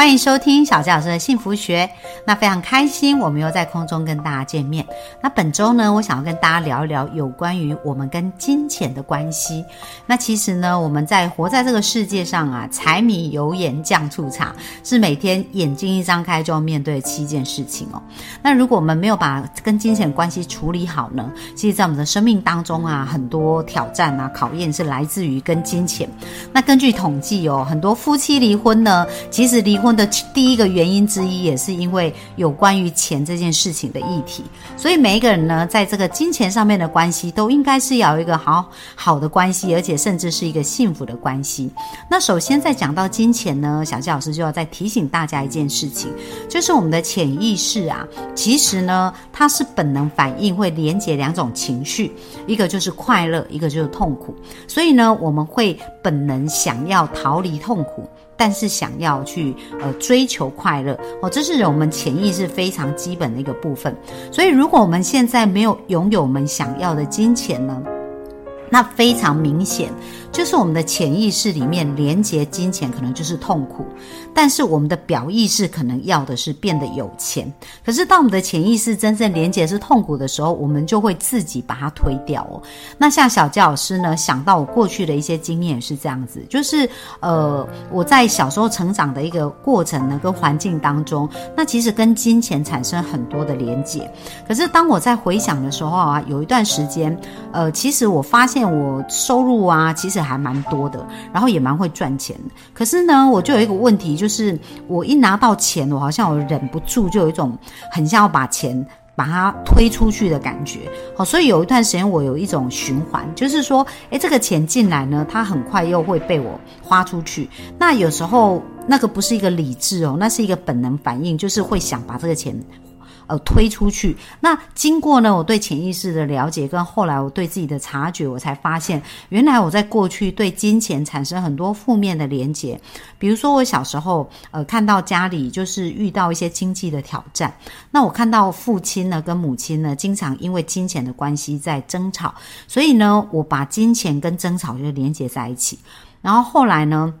欢迎收听小教老师的幸福学。那非常开心，我们又在空中跟大家见面。那本周呢，我想要跟大家聊一聊有关于我们跟金钱的关系。那其实呢，我们在活在这个世界上啊，柴米油盐酱醋茶是每天眼睛一张开就要面对七件事情哦。那如果我们没有把跟金钱关系处理好呢，其实，在我们的生命当中啊，很多挑战啊、考验是来自于跟金钱。那根据统计哦，很多夫妻离婚呢，其实离婚。的第一个原因之一，也是因为有关于钱这件事情的议题，所以每一个人呢，在这个金钱上面的关系，都应该是要有一个好好的关系，而且甚至是一个幸福的关系。那首先在讲到金钱呢，小季老师就要再提醒大家一件事情，就是我们的潜意识啊，其实呢，它是本能反应会连接两种情绪，一个就是快乐，一个就是痛苦，所以呢，我们会本能想要逃离痛苦。但是想要去呃追求快乐哦，这是我们潜意识非常基本的一个部分。所以，如果我们现在没有拥有我们想要的金钱呢，那非常明显。就是我们的潜意识里面连接金钱，可能就是痛苦；但是我们的表意识可能要的是变得有钱。可是当我们的潜意识真正连接是痛苦的时候，我们就会自己把它推掉哦。那像小教老师呢，想到我过去的一些经验是这样子，就是呃我在小时候成长的一个过程呢，跟环境当中，那其实跟金钱产生很多的连接。可是当我在回想的时候啊，有一段时间，呃，其实我发现我收入啊，其实还蛮多的，然后也蛮会赚钱。可是呢，我就有一个问题，就是我一拿到钱，我好像我忍不住就有一种很像要把钱把它推出去的感觉。好，所以有一段时间我有一种循环，就是说，诶，这个钱进来呢，它很快又会被我花出去。那有时候那个不是一个理智哦，那是一个本能反应，就是会想把这个钱。呃，推出去。那经过呢，我对潜意识的了解，跟后来我对自己的察觉，我才发现，原来我在过去对金钱产生很多负面的连结。比如说，我小时候，呃，看到家里就是遇到一些经济的挑战，那我看到父亲呢跟母亲呢，经常因为金钱的关系在争吵，所以呢，我把金钱跟争吵就连接在一起。然后后来呢？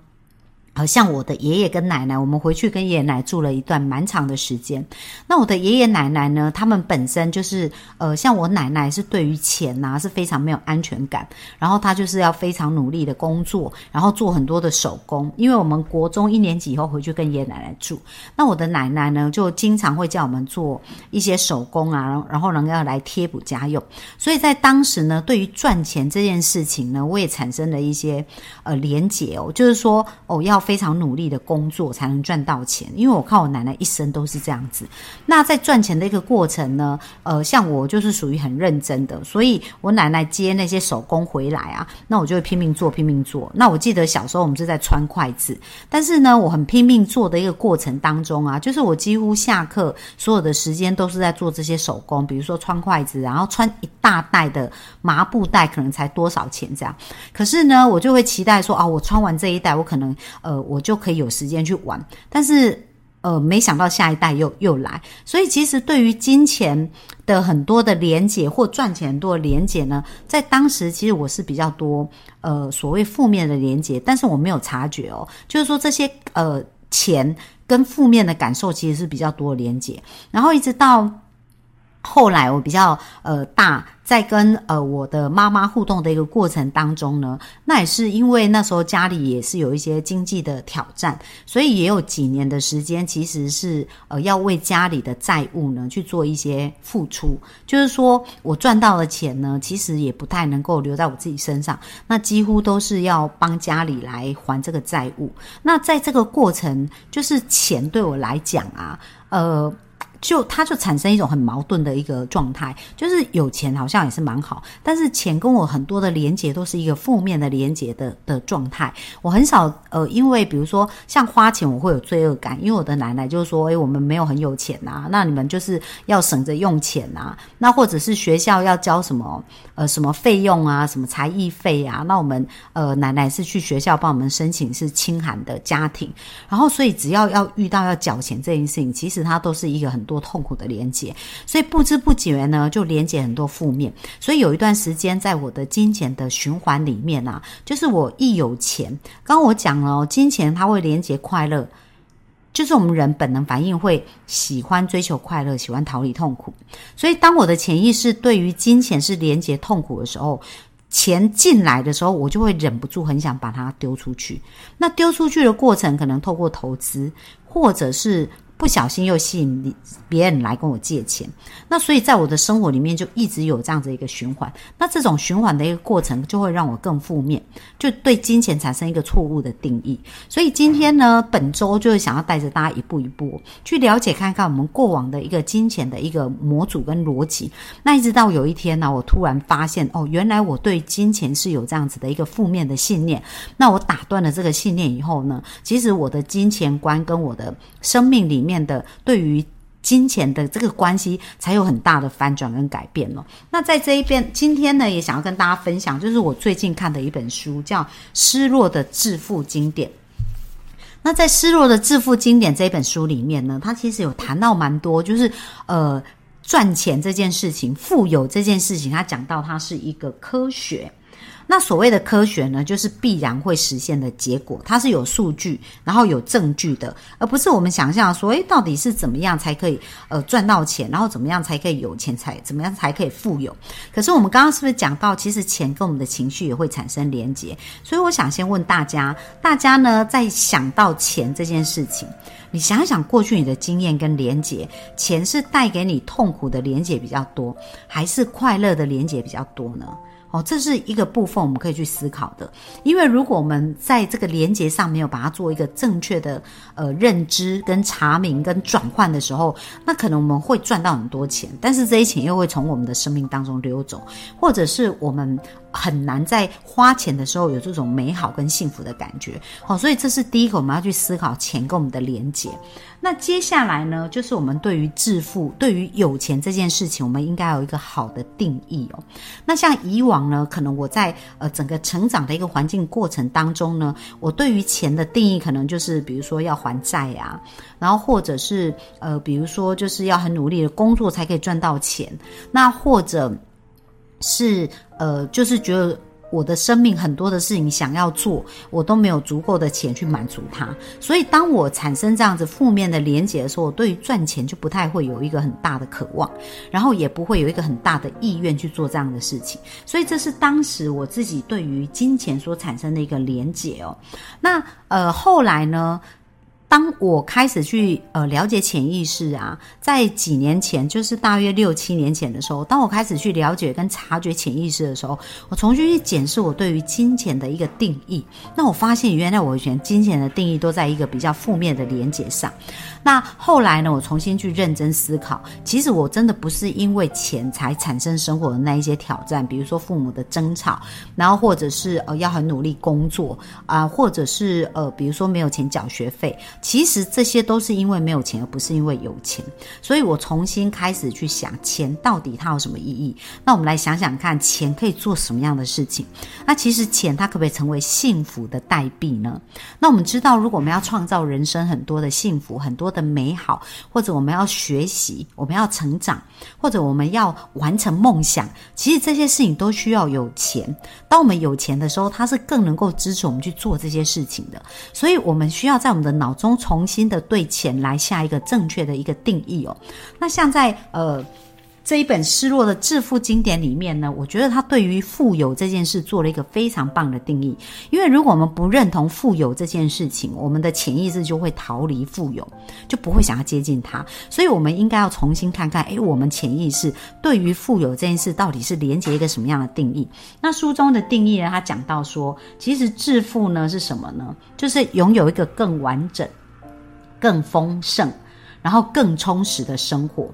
呃，像我的爷爷跟奶奶，我们回去跟爷爷奶奶住了一段蛮长的时间。那我的爷爷奶奶呢，他们本身就是，呃，像我奶奶是对于钱呐是非常没有安全感，然后她就是要非常努力的工作，然后做很多的手工。因为我们国中一年级以后回去跟爷爷奶奶住，那我的奶奶呢就经常会叫我们做一些手工啊，然后呢要来贴补家用。所以在当时呢，对于赚钱这件事情呢，我也产生了一些呃连结哦，就是说哦要。非常努力的工作才能赚到钱，因为我看我奶奶一生都是这样子。那在赚钱的一个过程呢，呃，像我就是属于很认真的，所以我奶奶接那些手工回来啊，那我就会拼命做，拼命做。那我记得小时候我们是在穿筷子，但是呢，我很拼命做的一个过程当中啊，就是我几乎下课所有的时间都是在做这些手工，比如说穿筷子，然后穿一大袋的麻布袋，可能才多少钱这样。可是呢，我就会期待说啊，我穿完这一袋，我可能呃。呃，我就可以有时间去玩，但是呃，没想到下一代又又来，所以其实对于金钱的很多的连结或赚钱多的连结呢，在当时其实我是比较多呃所谓负面的连结，但是我没有察觉哦，就是说这些呃钱跟负面的感受其实是比较多的连结，然后一直到后来我比较呃大。在跟呃我的妈妈互动的一个过程当中呢，那也是因为那时候家里也是有一些经济的挑战，所以也有几年的时间，其实是呃要为家里的债务呢去做一些付出。就是说我赚到的钱呢，其实也不太能够留在我自己身上，那几乎都是要帮家里来还这个债务。那在这个过程，就是钱对我来讲啊，呃。就他就产生一种很矛盾的一个状态，就是有钱好像也是蛮好，但是钱跟我很多的连接都是一个负面的连接的的状态。我很少呃，因为比如说像花钱，我会有罪恶感，因为我的奶奶就是说，诶，我们没有很有钱呐，那你们就是要省着用钱呐，那或者是学校要交什么呃什么费用啊，什么才艺费啊，那我们呃奶奶是去学校帮我们申请是清寒的家庭，然后所以只要要遇到要缴钱这件事情，其实它都是一个很。多痛苦的连接，所以不知不觉呢，就连接很多负面。所以有一段时间，在我的金钱的循环里面啊，就是我一有钱，刚我讲了，金钱它会连接快乐，就是我们人本能反应会喜欢追求快乐，喜欢逃离痛苦。所以当我的潜意识对于金钱是连接痛苦的时候，钱进来的时候，我就会忍不住很想把它丢出去。那丢出去的过程，可能透过投资，或者是。不小心又吸引你别人来跟我借钱，那所以在我的生活里面就一直有这样子一个循环。那这种循环的一个过程就会让我更负面，就对金钱产生一个错误的定义。所以今天呢，本周就是想要带着大家一步一步去了解看看我们过往的一个金钱的一个模组跟逻辑。那一直到有一天呢，我突然发现哦，原来我对金钱是有这样子的一个负面的信念。那我打断了这个信念以后呢，其实我的金钱观跟我的生命里面。面的对于金钱的这个关系才有很大的翻转跟改变哦。那在这一边，今天呢也想要跟大家分享，就是我最近看的一本书，叫《失落的致富经典》。那在《失落的致富经典》这本书里面呢，它其实有谈到蛮多，就是呃赚钱这件事情、富有这件事情，他讲到它是一个科学。那所谓的科学呢，就是必然会实现的结果，它是有数据，然后有证据的，而不是我们想象说，诶，到底是怎么样才可以呃赚到钱，然后怎么样才可以有钱，才怎么样才可以富有？可是我们刚刚是不是讲到，其实钱跟我们的情绪也会产生连结？所以我想先问大家，大家呢在想到钱这件事情，你想想过去你的经验跟连结，钱是带给你痛苦的连结比较多，还是快乐的连结比较多呢？哦，这是一个部分我们可以去思考的，因为如果我们在这个连接上没有把它做一个正确的呃认知跟查明跟转换的时候，那可能我们会赚到很多钱，但是这些钱又会从我们的生命当中溜走，或者是我们。很难在花钱的时候有这种美好跟幸福的感觉，好，所以这是第一个我们要去思考钱跟我们的连接。那接下来呢，就是我们对于致富、对于有钱这件事情，我们应该有一个好的定义哦。那像以往呢，可能我在呃整个成长的一个环境过程当中呢，我对于钱的定义可能就是比如说要还债呀，然后或者是呃比如说就是要很努力的工作才可以赚到钱，那或者。是，呃，就是觉得我的生命很多的事情想要做，我都没有足够的钱去满足它。所以，当我产生这样子负面的连结的时候，我对于赚钱就不太会有一个很大的渴望，然后也不会有一个很大的意愿去做这样的事情。所以，这是当时我自己对于金钱所产生的一个连结哦。那，呃，后来呢？当我开始去呃了解潜意识啊，在几年前，就是大约六七年前的时候，当我开始去了解跟察觉潜意识的时候，我重新去检视我对于金钱的一个定义。那我发现，原来我以前金钱的定义都在一个比较负面的连接上。那后来呢？我重新去认真思考，其实我真的不是因为钱才产生生活的那一些挑战，比如说父母的争吵，然后或者是呃要很努力工作啊，或者是呃比如说没有钱缴学费，其实这些都是因为没有钱，而不是因为有钱。所以我重新开始去想，钱到底它有什么意义？那我们来想想看，钱可以做什么样的事情？那其实钱它可不可以成为幸福的代币呢？那我们知道，如果我们要创造人生很多的幸福，很多。的美好，或者我们要学习，我们要成长，或者我们要完成梦想，其实这些事情都需要有钱。当我们有钱的时候，它是更能够支持我们去做这些事情的。所以，我们需要在我们的脑中重新的对钱来下一个正确的一个定义哦。那像在呃。这一本失落的致富经典里面呢，我觉得他对于富有这件事做了一个非常棒的定义。因为如果我们不认同富有这件事情，我们的潜意识就会逃离富有，就不会想要接近它。所以，我们应该要重新看看，诶，我们潜意识对于富有这件事到底是连接一个什么样的定义？那书中的定义呢？他讲到说，其实致富呢是什么呢？就是拥有一个更完整、更丰盛。然后更充实的生活。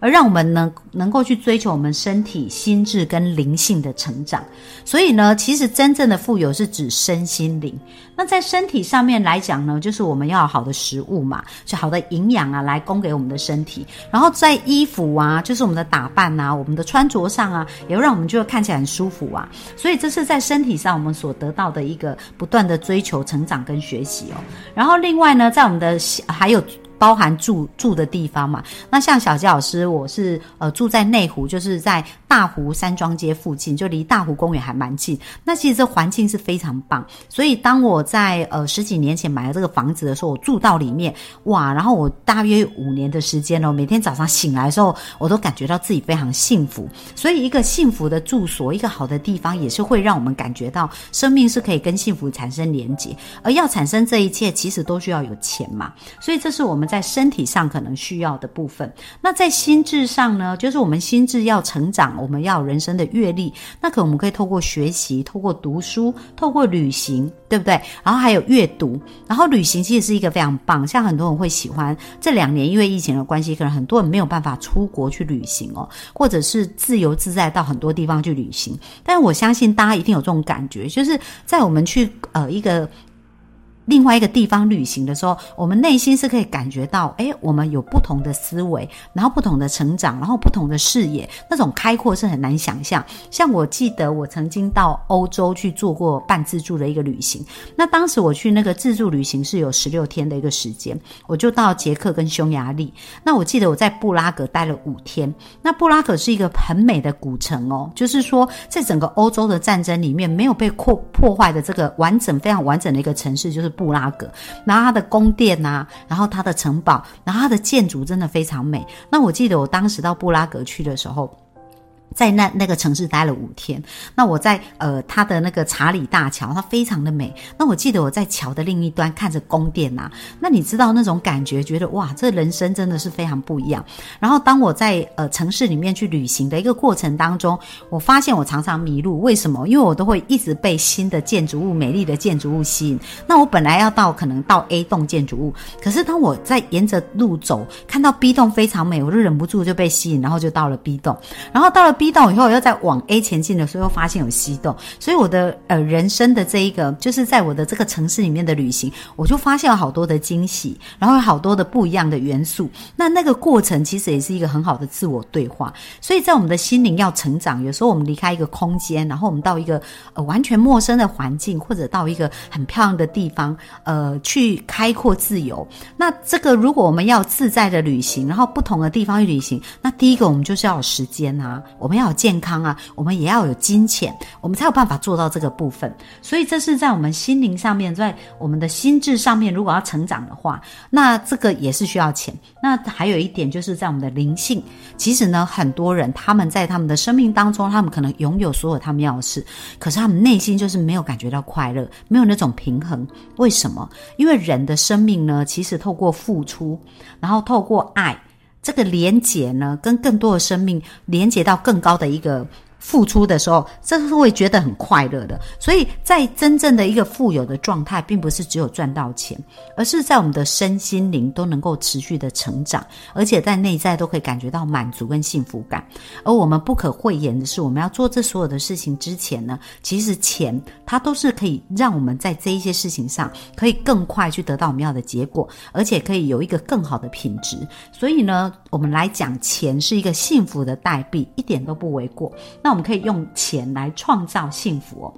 而让我们能能够去追求我们身体、心智跟灵性的成长。所以呢，其实真正的富有是指身心灵。那在身体上面来讲呢，就是我们要好的食物嘛，就好的营养啊，来供给我们的身体。然后在衣服啊，就是我们的打扮啊，我们的穿着上啊，也会让我们就会看起来很舒服啊。所以这是在身体上我们所得到的一个不断的追求、成长跟学习哦。然后另外呢，在我们的还有。包含住住的地方嘛？那像小吉老师，我是呃住在内湖，就是在大湖山庄街附近，就离大湖公园还蛮近。那其实这环境是非常棒。所以当我在呃十几年前买了这个房子的时候，我住到里面，哇！然后我大约五年的时间哦，每天早上醒来的时候，我都感觉到自己非常幸福。所以一个幸福的住所，一个好的地方，也是会让我们感觉到生命是可以跟幸福产生连结。而要产生这一切，其实都需要有钱嘛。所以这是我们。在身体上可能需要的部分，那在心智上呢？就是我们心智要成长，我们要人生的阅历，那可我们可以透过学习，透过读书，透过旅行，对不对？然后还有阅读，然后旅行其实是一个非常棒。像很多人会喜欢这两年，因为疫情的关系，可能很多人没有办法出国去旅行哦，或者是自由自在到很多地方去旅行。但我相信大家一定有这种感觉，就是在我们去呃一个。另外一个地方旅行的时候，我们内心是可以感觉到，哎，我们有不同的思维，然后不同的成长，然后不同的视野，那种开阔是很难想象。像我记得我曾经到欧洲去做过半自助的一个旅行，那当时我去那个自助旅行是有十六天的一个时间，我就到捷克跟匈牙利。那我记得我在布拉格待了五天，那布拉格是一个很美的古城哦，就是说在整个欧洲的战争里面没有被破破坏的这个完整非常完整的一个城市，就是。布拉格，然后它的宫殿呐，然后它的城堡，然后它的建筑真的非常美。那我记得我当时到布拉格去的时候。在那那个城市待了五天，那我在呃它的那个查理大桥，它非常的美。那我记得我在桥的另一端看着宫殿呐，那你知道那种感觉，觉得哇，这人生真的是非常不一样。然后当我在呃城市里面去旅行的一个过程当中，我发现我常常迷路，为什么？因为我都会一直被新的建筑物、美丽的建筑物吸引。那我本来要到可能到 A 栋建筑物，可是当我在沿着路走，看到 B 栋非常美，我就忍不住就被吸引，然后就到了 B 栋，然后到了。B 栋以后，要再往 A 前进的时候，又发现有 C 栋，所以我的呃人生的这一个，就是在我的这个城市里面的旅行，我就发现了好多的惊喜，然后有好多的不一样的元素。那那个过程其实也是一个很好的自我对话。所以在我们的心灵要成长，有时候我们离开一个空间，然后我们到一个呃完全陌生的环境，或者到一个很漂亮的地方，呃，去开阔自由。那这个如果我们要自在的旅行，然后不同的地方去旅行，那第一个我们就是要有时间啊，我。我们要有健康啊，我们也要有金钱，我们才有办法做到这个部分。所以这是在我们心灵上面，在我们的心智上面，如果要成长的话，那这个也是需要钱。那还有一点就是在我们的灵性，其实呢，很多人他们在他们的生命当中，他们可能拥有所有他们要的事，可是他们内心就是没有感觉到快乐，没有那种平衡。为什么？因为人的生命呢，其实透过付出，然后透过爱。这个连接呢，跟更多的生命连接到更高的一个。付出的时候，这是会觉得很快乐的。所以在真正的一个富有的状态，并不是只有赚到钱，而是在我们的身心灵都能够持续的成长，而且在内在都可以感觉到满足跟幸福感。而我们不可讳言的是，我们要做这所有的事情之前呢，其实钱它都是可以让我们在这一些事情上可以更快去得到我们要的结果，而且可以有一个更好的品质。所以呢，我们来讲，钱是一个幸福的代币，一点都不为过。那那我们可以用钱来创造幸福哦。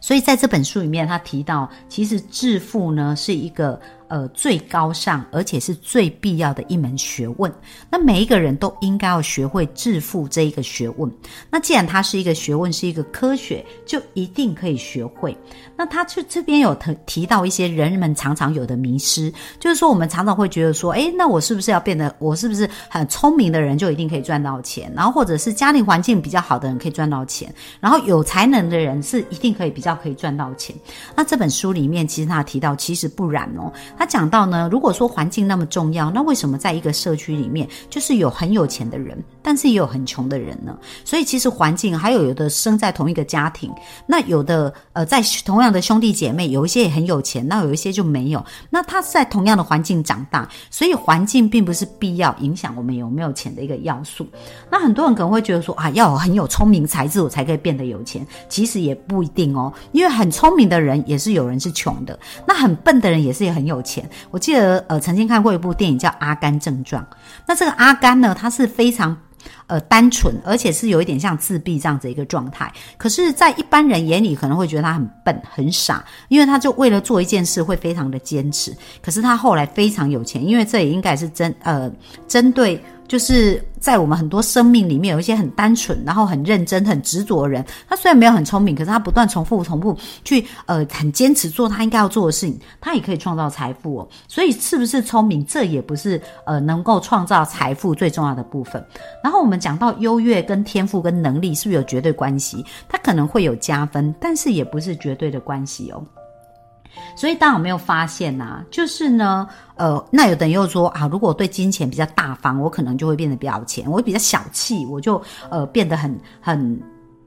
所以在这本书里面，他提到，其实致富呢是一个。呃，最高尚而且是最必要的一门学问。那每一个人都应该要学会致富这一个学问。那既然它是一个学问，是一个科学，就一定可以学会。那他就这边有提提到一些人们常常有的迷失，就是说我们常常会觉得说，诶，那我是不是要变得，我是不是很聪明的人就一定可以赚到钱？然后或者是家庭环境比较好的人可以赚到钱？然后有才能的人是一定可以比较可以赚到钱？那这本书里面其实他提到，其实不然哦。他讲到呢，如果说环境那么重要，那为什么在一个社区里面，就是有很有钱的人，但是也有很穷的人呢？所以其实环境还有有的生在同一个家庭，那有的呃在同样的兄弟姐妹，有一些也很有钱，那有一些就没有。那他是在同样的环境长大，所以环境并不是必要影响我们有没有钱的一个要素。那很多人可能会觉得说啊，要很有聪明才智，我才可以变得有钱。其实也不一定哦，因为很聪明的人也是有人是穷的，那很笨的人也是也很有钱。我记得呃曾经看过一部电影叫《阿甘正传》，那这个阿甘呢，他是非常。呃，单纯，而且是有一点像自闭这样子一个状态。可是，在一般人眼里，可能会觉得他很笨、很傻，因为他就为了做一件事会非常的坚持。可是他后来非常有钱，因为这也应该是针呃针对。就是在我们很多生命里面，有一些很单纯，然后很认真、很执着的人。他虽然没有很聪明，可是他不断重复、重复去呃很坚持做他应该要做的事情，他也可以创造财富哦。所以，是不是聪明，这也不是呃能够创造财富最重要的部分。然后我们讲到优越跟天赋跟能力是不是有绝对关系？它可能会有加分，但是也不是绝对的关系哦。所以，大家有没有发现呐？就是呢，呃，那有的人又说啊，如果对金钱比较大方，我可能就会变得比较有钱；我比较小气，我就呃变得很很。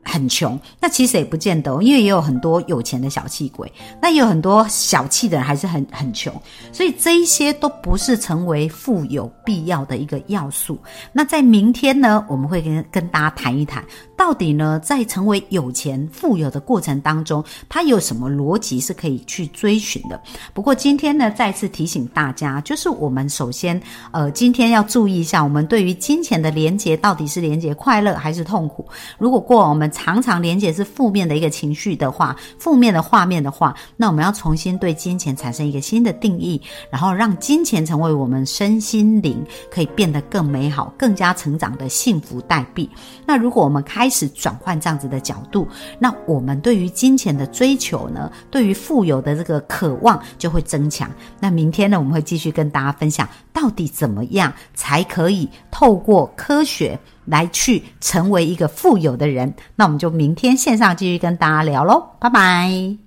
很穷，那其实也不见得，因为也有很多有钱的小气鬼，那也有很多小气的人还是很很穷，所以这一些都不是成为富有必要的一个要素。那在明天呢，我们会跟跟大家谈一谈，到底呢在成为有钱富有的过程当中，它有什么逻辑是可以去追寻的。不过今天呢，再次提醒大家，就是我们首先呃今天要注意一下，我们对于金钱的连接到底是连接快乐还是痛苦？如果过往我们。常常连接是负面的一个情绪的话，负面的画面的话，那我们要重新对金钱产生一个新的定义，然后让金钱成为我们身心灵可以变得更美好、更加成长的幸福代币。那如果我们开开始转换这样子的角度，那我们对于金钱的追求呢，对于富有的这个渴望就会增强。那明天呢，我们会继续跟大家分享，到底怎么样才可以透过科学。来去成为一个富有的人，那我们就明天线上继续跟大家聊喽，拜拜。